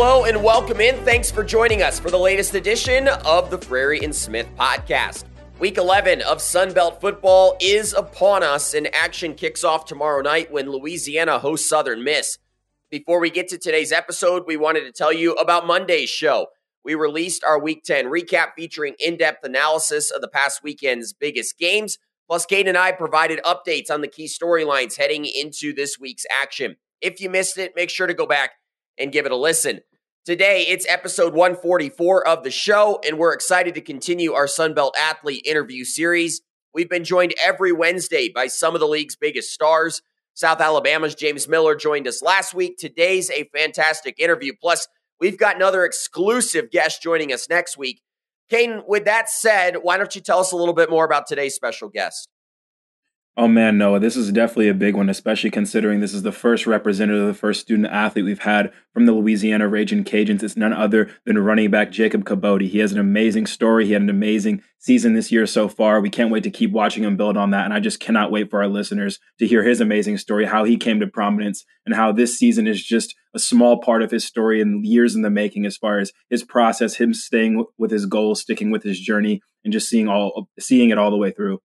Hello and welcome in. Thanks for joining us for the latest edition of the Frary and Smith podcast. Week 11 of Sunbelt football is upon us, and action kicks off tomorrow night when Louisiana hosts Southern Miss. Before we get to today's episode, we wanted to tell you about Monday's show. We released our Week 10 recap featuring in depth analysis of the past weekend's biggest games. Plus, Kate and I provided updates on the key storylines heading into this week's action. If you missed it, make sure to go back and give it a listen. Today, it's episode 144 of the show, and we're excited to continue our Sunbelt Athlete interview series. We've been joined every Wednesday by some of the league's biggest stars. South Alabama's James Miller joined us last week. Today's a fantastic interview. Plus, we've got another exclusive guest joining us next week. Caden, with that said, why don't you tell us a little bit more about today's special guest? Oh man, Noah, this is definitely a big one, especially considering this is the first representative, the first student athlete we've had from the Louisiana Ragin' Cajuns. It's none other than running back Jacob Kibodi. He has an amazing story. He had an amazing season this year so far. We can't wait to keep watching him build on that. And I just cannot wait for our listeners to hear his amazing story, how he came to prominence, and how this season is just a small part of his story and years in the making as far as his process, him staying with his goals, sticking with his journey, and just seeing all seeing it all the way through.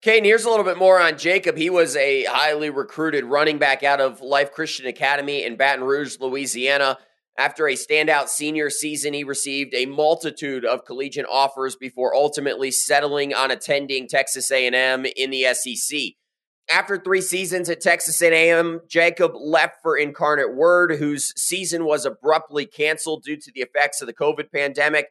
Kane, here's a little bit more on Jacob. He was a highly recruited running back out of Life Christian Academy in Baton Rouge, Louisiana. After a standout senior season, he received a multitude of collegiate offers before ultimately settling on attending Texas A&M in the SEC. After three seasons at Texas A&M, Jacob left for Incarnate Word, whose season was abruptly canceled due to the effects of the COVID pandemic.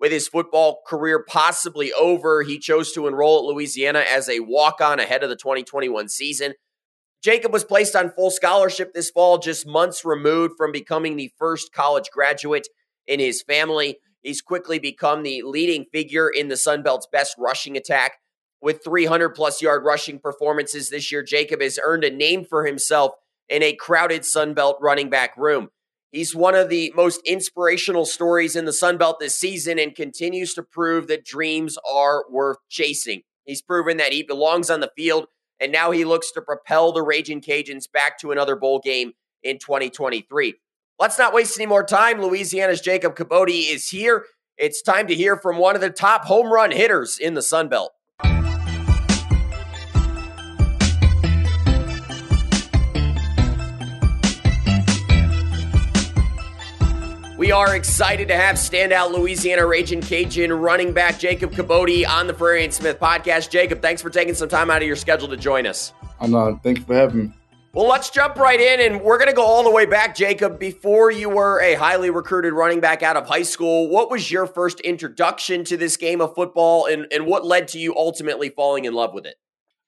With his football career possibly over, he chose to enroll at Louisiana as a walk on ahead of the 2021 season. Jacob was placed on full scholarship this fall, just months removed from becoming the first college graduate in his family. He's quickly become the leading figure in the Sun Belt's best rushing attack. With 300 plus yard rushing performances this year, Jacob has earned a name for himself in a crowded Sun Belt running back room. He's one of the most inspirational stories in the Sun Belt this season and continues to prove that dreams are worth chasing. He's proven that he belongs on the field, and now he looks to propel the Ragin' Cajuns back to another bowl game in 2023. Let's not waste any more time. Louisiana's Jacob Kibodi is here. It's time to hear from one of the top home run hitters in the Sun Belt. We are excited to have standout Louisiana Ragin' Cajun running back Jacob Kibodi on the Frary and Smith podcast. Jacob, thanks for taking some time out of your schedule to join us. I'm not. Thank you for having me. Well, let's jump right in, and we're going to go all the way back, Jacob. Before you were a highly recruited running back out of high school, what was your first introduction to this game of football, and, and what led to you ultimately falling in love with it?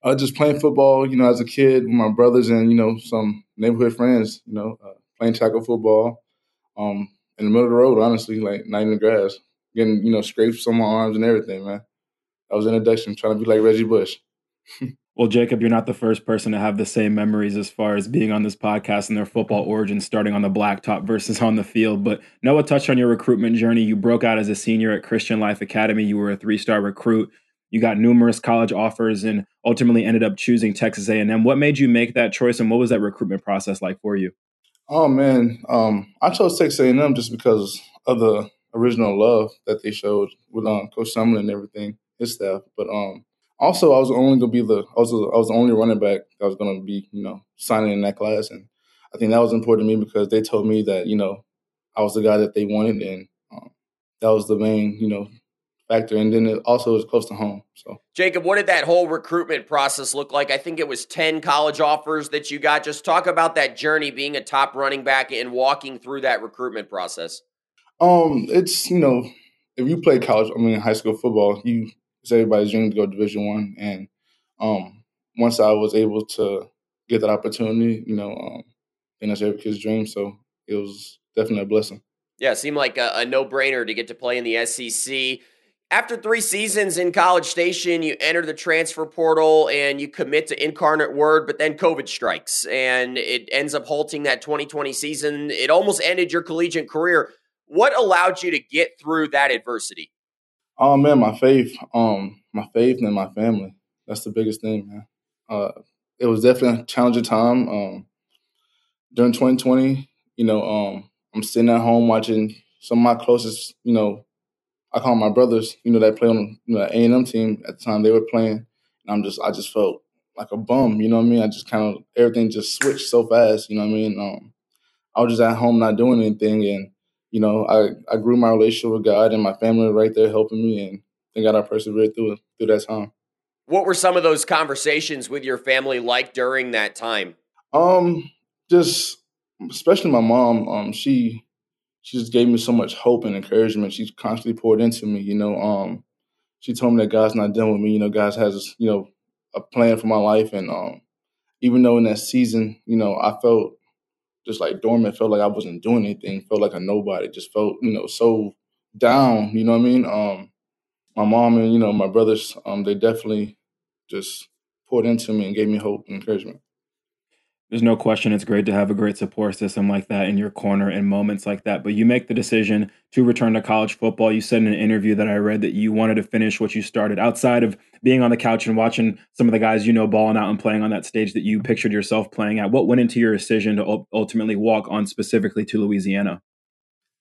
Uh, just playing football, you know, as a kid with my brothers and you know some neighborhood friends. You know, uh, playing tackle football. Um, in the middle of the road, honestly, like not in the grass, getting you know scrapes on my arms and everything, man. I was in a introduction trying to be like Reggie Bush. well, Jacob, you're not the first person to have the same memories as far as being on this podcast and their football origins, starting on the blacktop versus on the field. But Noah touched on your recruitment journey. You broke out as a senior at Christian Life Academy. You were a three-star recruit. You got numerous college offers and ultimately ended up choosing Texas A&M. What made you make that choice, and what was that recruitment process like for you? Oh man, um, I chose Texas A&M just because of the original love that they showed with um, Coach Sumlin and everything, his staff. But um, also, I was only gonna be the I was I was the only running back that was gonna be you know signing in that class, and I think that was important to me because they told me that you know I was the guy that they wanted, and um, that was the main you know factor. And then it also was close to home. So, Jacob, what did that whole recruitment process look like? I think it was 10 college offers that you got. Just talk about that journey being a top running back and walking through that recruitment process. Um, it's, you know, if you play college, I mean, high school football, you, it's everybody's dream to go division one. And, um, once I was able to get that opportunity, you know, um, and that's every kid's dream. So it was definitely a blessing. Yeah, it seemed like a, a no brainer to get to play in the SEC. After three seasons in College Station, you enter the transfer portal and you commit to Incarnate Word, but then COVID strikes and it ends up halting that 2020 season. It almost ended your collegiate career. What allowed you to get through that adversity? Oh man, my faith, um, my faith and my family. That's the biggest thing, man. Uh, it was definitely a challenging time. Um, during 2020, you know, um, I'm sitting at home watching some of my closest, you know, I call my brothers, you know, that play on you know, the A and M team at the time they were playing. And I'm just I just felt like a bum, you know what I mean? I just kind of everything just switched so fast, you know what I mean? Um, I was just at home not doing anything, and you know, I I grew my relationship with God and my family right there helping me, and thank God I persevered through through that time. What were some of those conversations with your family like during that time? Um, just especially my mom. Um, she she just gave me so much hope and encouragement. She constantly poured into me. You know, um, she told me that God's not done with me. You know, God has you know a plan for my life, and um, even though in that season, you know, I felt just like dormant, felt like I wasn't doing anything, felt like a nobody, just felt you know so down. You know what I mean? Um, my mom and you know my brothers, um, they definitely just poured into me and gave me hope and encouragement. There's no question it's great to have a great support system like that in your corner in moments like that. But you make the decision to return to college football. You said in an interview that I read that you wanted to finish what you started outside of being on the couch and watching some of the guys you know balling out and playing on that stage that you pictured yourself playing at. What went into your decision to ultimately walk on specifically to Louisiana?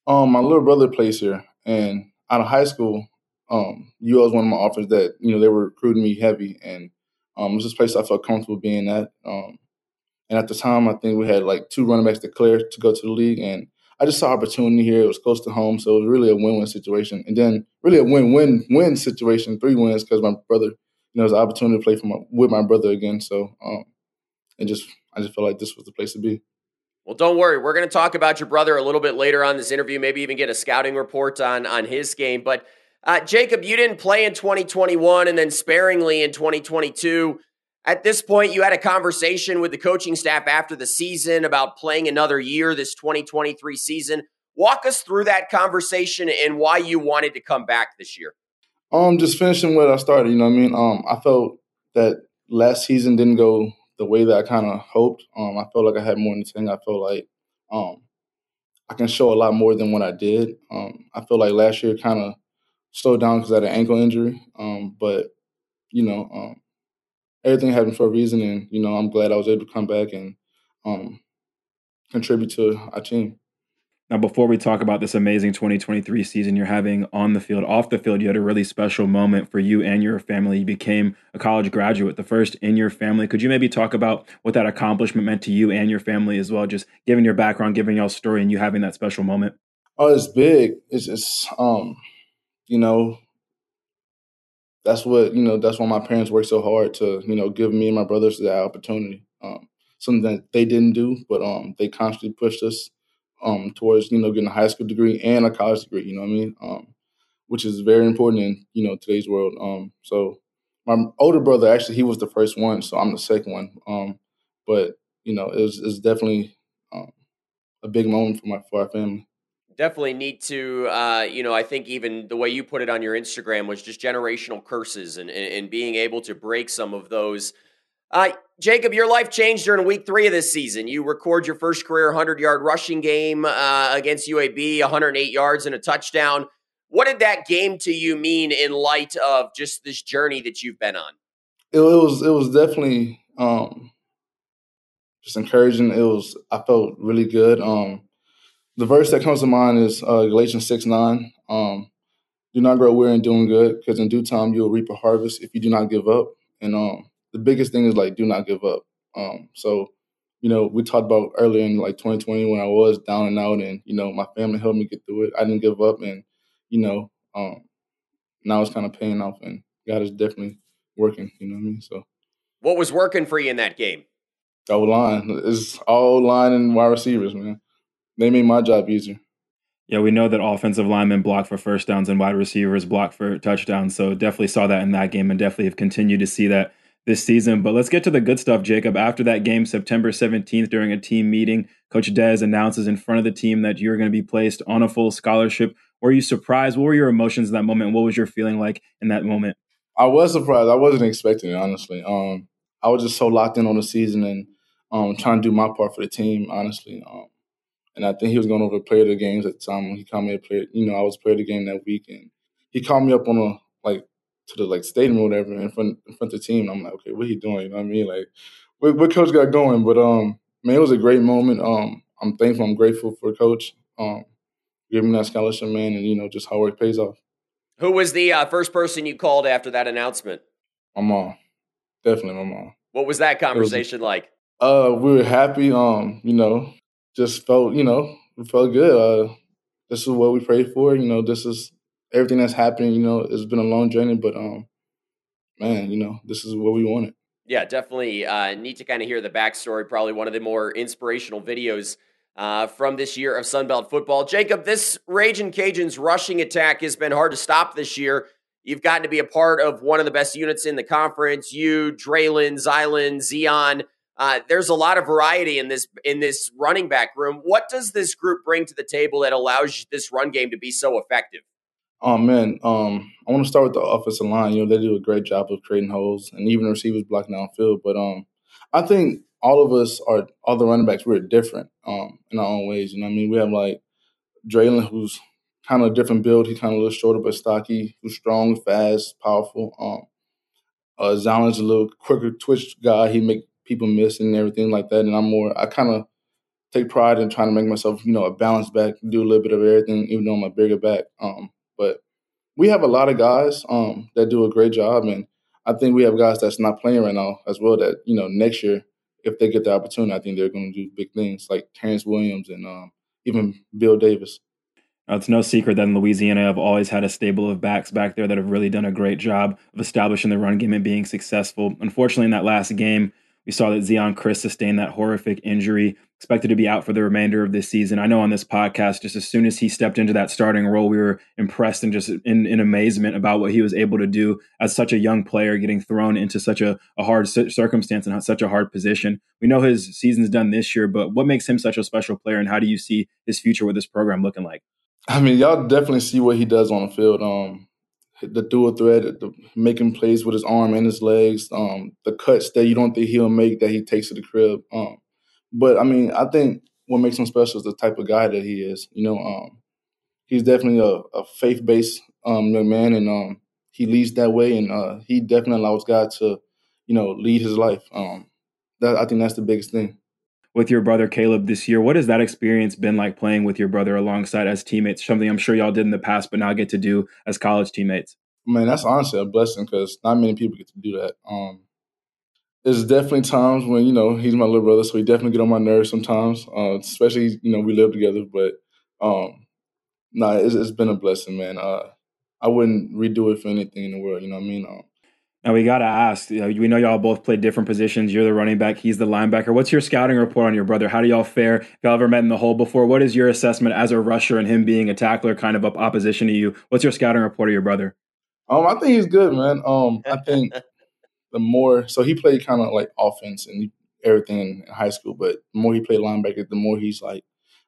Um, my little brother plays here, and out of high school, um, UL was one of my offers that you know they were recruiting me heavy, and um, it was this place I felt comfortable being at. Um, and at the time, I think we had like two running backs declare to go to the league. And I just saw opportunity here. It was close to home. So it was really a win win situation. And then really a win win win situation, three wins, because my brother, you know, it was an opportunity to play for my, with my brother again. So um, it just, I just felt like this was the place to be. Well, don't worry. We're going to talk about your brother a little bit later on this interview, maybe even get a scouting report on, on his game. But uh, Jacob, you didn't play in 2021 and then sparingly in 2022. At this point, you had a conversation with the coaching staff after the season about playing another year this 2023 season. Walk us through that conversation and why you wanted to come back this year. Um, just finishing what I started. You know what I mean? Um, I felt that last season didn't go the way that I kind of hoped. Um, I felt like I had more the tank. I felt like um, I can show a lot more than what I did. Um, I feel like last year kind of slowed down because I had an ankle injury. Um, but you know, um, everything happened for a reason, and you know I'm glad I was able to come back and um, contribute to our team. Now, before we talk about this amazing 2023 season you're having on the field, off the field, you had a really special moment for you and your family. You became a college graduate, the first in your family. Could you maybe talk about what that accomplishment meant to you and your family as well? Just giving your background, giving y'all story, and you having that special moment. Oh, it's big. It's just, um, you know, that's what you know. That's why my parents worked so hard to you know give me and my brothers that opportunity. Um, something that they didn't do, but um, they constantly pushed us um, towards you know getting a high school degree and a college degree. You know what I mean? Um, which is very important in you know today's world. Um, so my older brother actually he was the first one, so I'm the second one. Um, but you know it was, it definitely um, a big moment for my for our family definitely need to uh, you know i think even the way you put it on your instagram was just generational curses and, and, being able to break some of those. Uh, jacob your life changed during week three of this season. You record your first career 100 yard rushing game uh, against uab 108 yards and a touchdown. What did that game to you mean in light of just this journey that you've been on? It, was it was definitely um, just encouraging. It was i felt really good. Um, the verse that comes to mind is uh, Galatians 6 9. Um, do not grow weary in doing good, because in due time you'll reap a harvest if you do not give up. And um, the biggest thing is like, do not give up. Um, so, you know, we talked about earlier in like 2020 when I was down and out, and you know, my family helped me get through it. I didn't give up, and you know, um, now it's kind of paying off, and God is definitely working. You know what I mean? So, what was working for you in that game? O line. It's all line and wide receivers, man. They made my job easier. Yeah, we know that offensive linemen block for first downs and wide receivers block for touchdowns. So definitely saw that in that game and definitely have continued to see that this season. But let's get to the good stuff, Jacob. After that game, September 17th, during a team meeting, Coach Des announces in front of the team that you're going to be placed on a full scholarship. Were you surprised? What were your emotions in that moment? What was your feeling like in that moment? I was surprised. I wasn't expecting it, honestly. Um, I was just so locked in on the season and um, trying to do my part for the team, honestly. Um, and I think he was going over player of the games at the time when he called me a player. You know, I was player of the game that week, and he called me up on a like to the like stadium or whatever in front in front of the team. I'm like, okay, what he doing? You know what I mean? Like, what, what coach got going? But um, man, it was a great moment. Um, I'm thankful. I'm grateful for coach. um, him that scholarship, man, and you know just how it pays off. Who was the uh, first person you called after that announcement? My mom, definitely my mom. What was that conversation was, like? Uh, we were happy. Um, you know, just felt you know felt good. Uh, this is what we prayed for. You know, this is everything that's happening. You know, it's been a long journey, but um, man, you know, this is what we wanted. Yeah, definitely uh, need to kind of hear the backstory. Probably one of the more inspirational videos uh, from this year of Sunbelt football. Jacob, this Ragin' Cajuns rushing attack has been hard to stop this year. You've gotten to be a part of one of the best units in the conference. You, Dre'lyn, Zylan, Zeon. Uh, there's a lot of variety in this in this running back room. What does this group bring to the table that allows this run game to be so effective? Oh man, um, I want to start with the offensive line. You know, they do a great job of creating holes and even receivers blocking downfield. But um, I think all of us are all the running backs. We're different um, in our own ways. You know, I mean, we have like Dre'lyn, who's kind of a different build. He's kind of a little shorter but stocky. Who's strong, fast, powerful. Um, uh, Zylan's a little quicker twitch guy. He make people miss and everything like that. And I'm more. I kind of take pride in trying to make myself, you know, a balanced back, do a little bit of everything, even though I'm a bigger back. Um, but we have a lot of guys um, that do a great job, and I think we have guys that's not playing right now as well. That you know, next year if they get the opportunity, I think they're going to do big things like Terrence Williams and um, even Bill Davis. it's no secret that in Louisiana, I've always had a stable of backs back there that have really done a great job of establishing the run game and being successful. Unfortunately, in that last game, we saw that Zeon Chriss sustained that horrific injury, expected to be out for the remainder of this season. I know on this podcast, just as soon as he stepped into that starting role, we were impressed and just in, in amazement about what he was able to do as such a young player, getting thrown into such a, a hard circumstance and such a hard position. We know his season's done this year, but what makes him such a special player, and how do you see his future with this program looking like? I mean, y'all definitely see what he does on the field. Um, the dual threat, the making plays with his arm and his legs, um, the cuts that you don't think he'll make that he takes to the crib. Um, but I mean, I think what makes him special is the type of guy that he is. You know, um, he's definitely a, a faith based um, young man, and um, he leads that way, and uh, he definitely allows God to, you know, lead his life. Um, that I think that's the biggest thing. With your brother Caleb this year, what has that experience been like playing with your brother alongside as teammates? Something I'm sure y'all did in the past, but now get to do as college teammates. Man, that's honestly a blessing because not many people get to do that. Um, there's definitely times when you know he's my little brother, so he definitely get on my nerves sometimes. Uh, especially you know we live together, but um, nah, it's, it's been a blessing, man. Uh, I wouldn't redo it for anything in the world. You know what I mean? Um, now we got to ask. You know, we know y'all both play different positions. You're the running back. He's the linebacker. What's your scouting report on your brother? How do y'all fare? If y'all ever met in the hole before, what is your assessment as a rusher and him being a tackler, kind of up opposition to you? What's your scouting report of your brother? Um, I think he's good, man. Um, I think the more so he played kind of like offense and everything in high school, but the more he played linebacker, the more he's like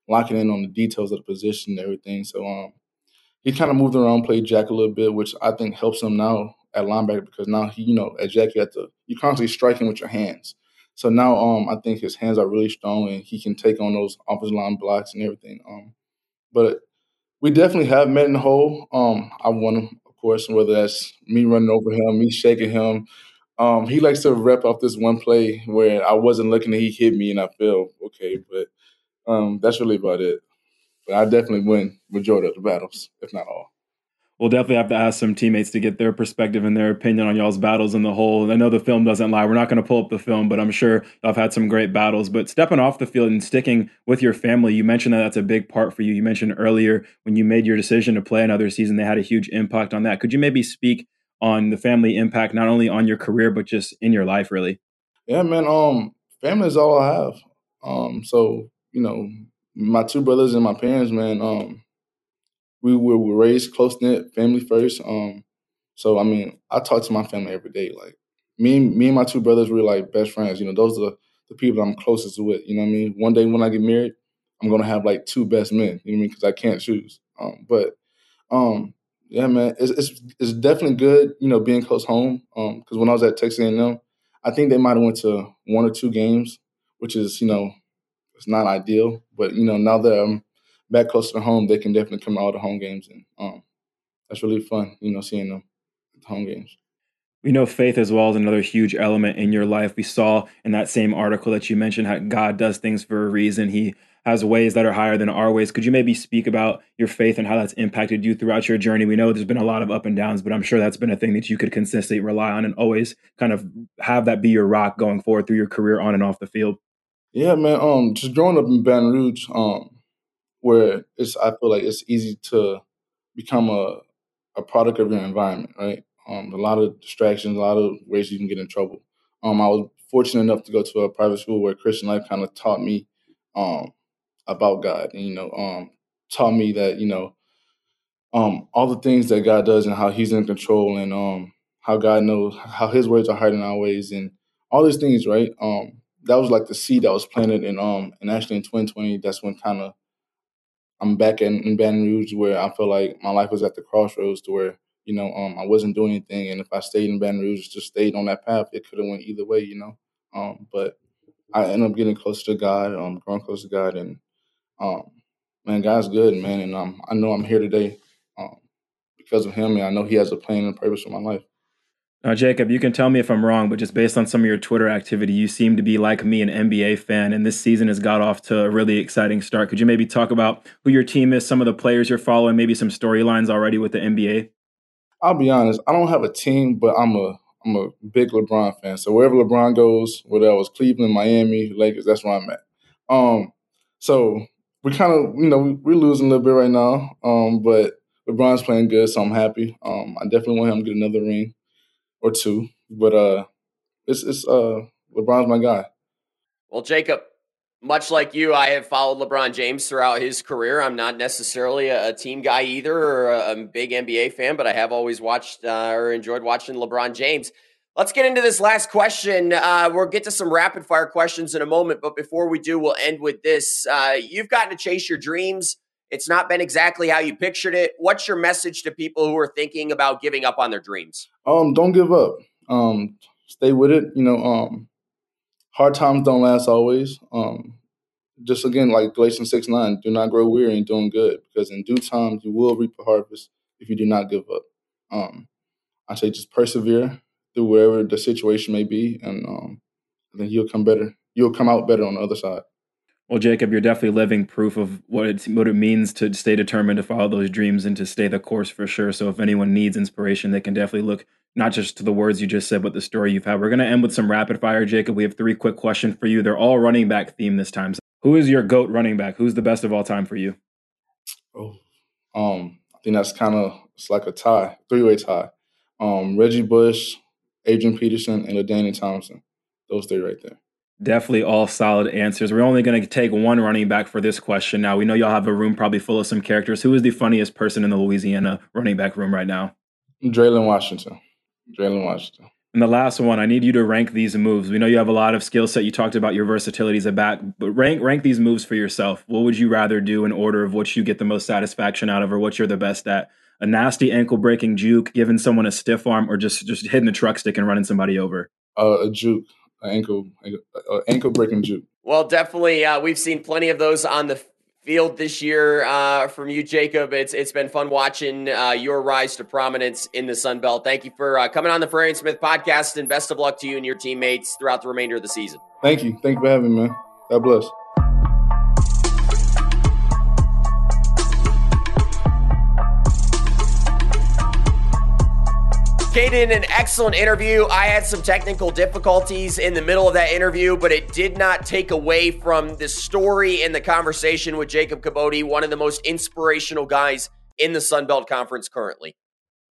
locking in on the details of the position and everything. So um, he kind of moved around, played Jack a little bit, which I think helps him now at linebacker because now he, you know, at Jack you have to you constantly striking with your hands. So now um, I think his hands are really strong and he can take on those offensive line blocks and everything. Um, but we definitely have met in the hole. Um, I won him, of course, whether that's me running over him, me shaking him, um, he likes to rep off this one play where I wasn't looking and he hit me and I fell. Okay, but um, that's really about it. But I definitely win majority of the battles, if not all. We'll definitely have to ask some teammates to get their perspective and their opinion on y'all's battles in the whole. I know the film doesn't lie. We're not going to pull up the film, but I'm sure have had some great battles. But stepping off the field and sticking with your family, you mentioned that that's a big part for you. You mentioned earlier when you made your decision to play another season, they had a huge impact on that. Could you maybe speak on the family impact, not only on your career, but just in your life, really? Yeah, man. Um, family is all I have. Um, so you know, my two brothers and my parents, man. Um, we were raised close knit, family first. Um, so I mean, I talk to my family every day. Like me, me and my two brothers were like best friends. You know, those are the, people I'm closest with. You know what I mean? One day when I get married, I'm gonna have like two best men. You know what I mean? Because I can't choose. Um, but um, yeah, man, it's, it's, it's definitely good, you know, being close home. Um, because when I was at Texas A&M, I think they might have went to one or two games, which is, you know, it's not ideal. But you know, now that I'm back closer to home, they can definitely come to all the home games, and um, that's really fun, you know, seeing them at the home games. We know faith as well is another huge element in your life. We saw in that same article that you mentioned how God does things for a reason. He has ways that are higher than our ways. Could you maybe speak about your faith and how that's impacted you throughout your journey? We know there's been a lot of up and downs, but I'm sure that's been a thing that you could consistently rely on and always kind of have that be your rock going forward through your career on and off the field. Yeah, man. Um, just growing up in Baton Rouge, um, where it's I feel like it's easy to become a a product of your environment, right? Um, a lot of distractions, a lot of ways you can get in trouble. Um, I was fortunate enough to go to a private school where Christian life kind of taught me um, about God, and you know, um, taught me that you know um, all the things that God does and how He's in control, and um, how God knows how His ways are higher than our ways, and all these things, right? That was like the seed that was planted, and um, and actually in 2020, that's when kind of I'm back in, in Baton Rouge where I feel like my life was at the crossroads to where you know um, I wasn't doing anything, and if I stayed in Baton Rouge, just stayed on that path, it could have went either way, you know. Um, but I ended up getting closer to God, um, growing close to God, and um, man, God's good, man, and um, I know I'm here today um, because of Him, and I know He has a plan and purpose for my life. Now, Jacob, you can tell me if I'm wrong, but just based on some of your Twitter activity, you seem to be like me, an NBA fan, and this season has got off to a really exciting start. Could you maybe talk about who your team is, some of the players you're following, maybe some storylines already with the NBA? I'll be honest, I don't have a team, but I'm a I'm a big LeBron fan. So wherever LeBron goes, whether it was Cleveland, Miami, Lakers, that's where I'm at. Um, so we kind of, you know, we, are losing a little bit right now, um, but LeBron's playing good, so I'm happy. Um, I definitely want him to get another ring or two. But uh, it's it's uh LeBron's my guy. Well, Jacob, much like you, I have followed LeBron James throughout his career. I'm not necessarily a, a team guy either, or a, a, big NBA fan, but I have always watched uh, or enjoyed watching LeBron James. Let's get into this last question. Uh, we'll get to some rapid fire questions in a moment, but before we do, we'll end with this. Uh, you've gotten to chase your dreams. It's not been exactly how you pictured it. What's your message to people who are thinking about giving up on their dreams? Um, don't give up. Um, stay with it. You know, um, hard times don't last always. Um, just again, like Galatians six nine, do not grow weary in doing good, because in due time you will reap a harvest if you do not give up. Um, I say just persevere through wherever the situation may be, and um, then you'll come better. You'll come out better on the other side. Well, Jacob, you're definitely living proof of what it what it means to stay determined to follow those dreams and to stay the course for sure. So, if anyone needs inspiration, they can definitely look not just to the words you just said, but the story you've had. We're going to end with some rapid fire, Jacob. We have three quick questions for you. They're all running back theme this time. So who is your goat running back? Who's the best of all time for you? Oh, um, I think that's kind of it's like a tie, three way tie. Um, Reggie Bush, Adrian Peterson, and LaDainian Tomlinson. Those three right there. Definitely all solid answers. We're only going to take one running back for this question. Now, we know y'all have a room probably full of some characters. Who is the funniest person in the Louisiana running back room right now? Dre'lyn Washington. Dre'lyn Washington. And the last one, I need you to rank these moves. We know you have a lot of skill set. You talked about your versatility as a back, but rank rank these moves for yourself. What would you rather do in order of what you get the most satisfaction out of, or what you're the best at? A nasty ankle breaking juke, giving someone a stiff arm, or just just hitting the truck stick and running somebody over? Uh, a juke ankle uh, ankle breaking juke. Well, definitely, uh, we've seen plenty of those on the field this year uh, from you, Jacob. It's it's been fun watching uh, your rise to prominence in the Sun Belt. Thank you for uh, coming on the Frary and Smith podcast, and best of luck to you and your teammates throughout the remainder of the season. Thank you. Thank you for having me, man. God bless. Caden, an excellent interview. I had some technical difficulties in the middle of that interview, but it did not take away from the story and the conversation with Jacob Kibodi, one of the most inspirational guys in the Sun Belt Conference currently.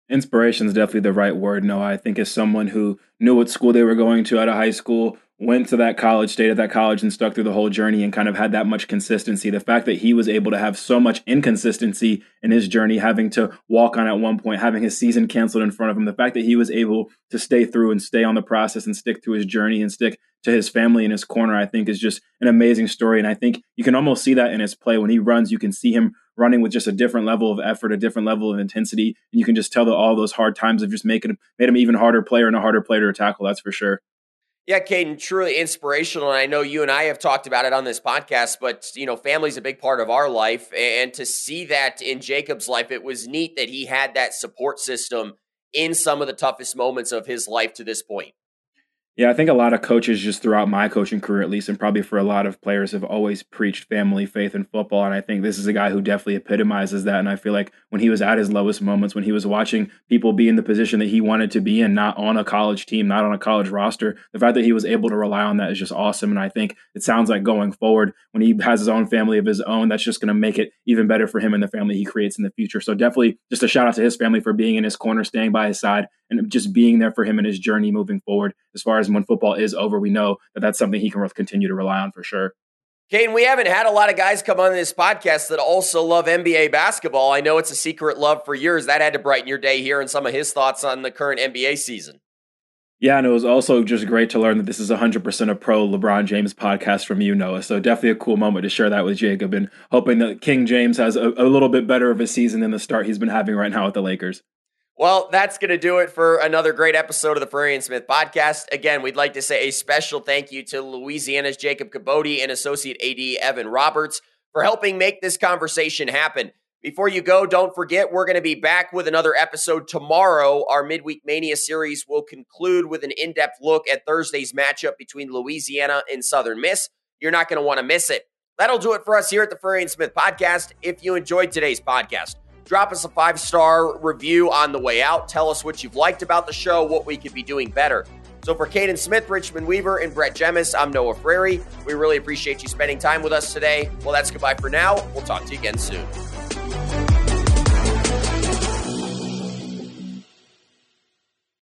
Inspiration is definitely the right word. No, I think as someone who knew what school they were going to out of high school, went to that college, stayed at that college, and stuck through the whole journey and kind of had that much consistency. The fact that he was able to have so much inconsistency in his journey, having to walk on at one point, having his season canceled in front of him, the fact that he was able to stay through and stay on the process and stick to his journey and stick to his family in his corner, I think is just an amazing story. And I think you can almost see that in his play. When he runs, you can see him running with just a different level of effort, a different level of intensity. And you can just tell that all those hard times have just making him, made him even harder player and a harder player to tackle. That's for sure. Yeah, Caden, truly inspirational. And I know you and I have talked about it on this podcast, but you know, family's a big part of our life. And to see that in Jacob's life, it was neat that he had that support system in some of the toughest moments of his life to this point. Yeah, I think a lot of coaches just throughout my coaching career, at least, and probably for a lot of players, have always preached family, faith, and football. And I think this is a guy who definitely epitomizes that. And I feel like when he was at his lowest moments, when he was watching people be in the position that he wanted to be in, not on a college team, not on a college roster, the fact that he was able to rely on that is just awesome. And I think it sounds like going forward, when he has his own family of his own, that's just going to make it even better for him and the family he creates in the future. So definitely just a shout out to his family for being in his corner, staying by his side, and just being there for him in his journey moving forward. As far as when football is over, we know that that's something he can continue to rely on for sure. Caden, we haven't had a lot of guys come on this podcast that also love NBA basketball. I know it's a secret love for years. That had to brighten your day here and some of his thoughts on the current NBA season. Yeah, and it was also just great to learn that this is 100% a pro LeBron James podcast from you, Noah. So definitely a cool moment to share that with Jacob and hoping that King James has a, a little bit better of a season than the start he's been having right now with the Lakers. Well, that's going to do it for another great episode of the Frary and Smith podcast. Again, we'd like to say a special thank you to Louisiana's Jacob Kibodi and Associate AD Evan Roberts for helping make this conversation happen. Before you go, don't forget we're going to be back with another episode tomorrow. Our Midweek Mania series will conclude with an in depth look at Thursday's matchup between Louisiana and Southern Miss. You're not going to want to miss it. That'll do it for us here at the Frary and Smith podcast. If you enjoyed today's podcast, Drop us a five star review on the way out. Tell us what you've liked about the show, what we could be doing better. So for Caden Smith, Richmond Weaver, and Brett Jemis, I'm Noah Frary. We really appreciate you spending time with us today. Well, that's goodbye for now. We'll talk to you again soon.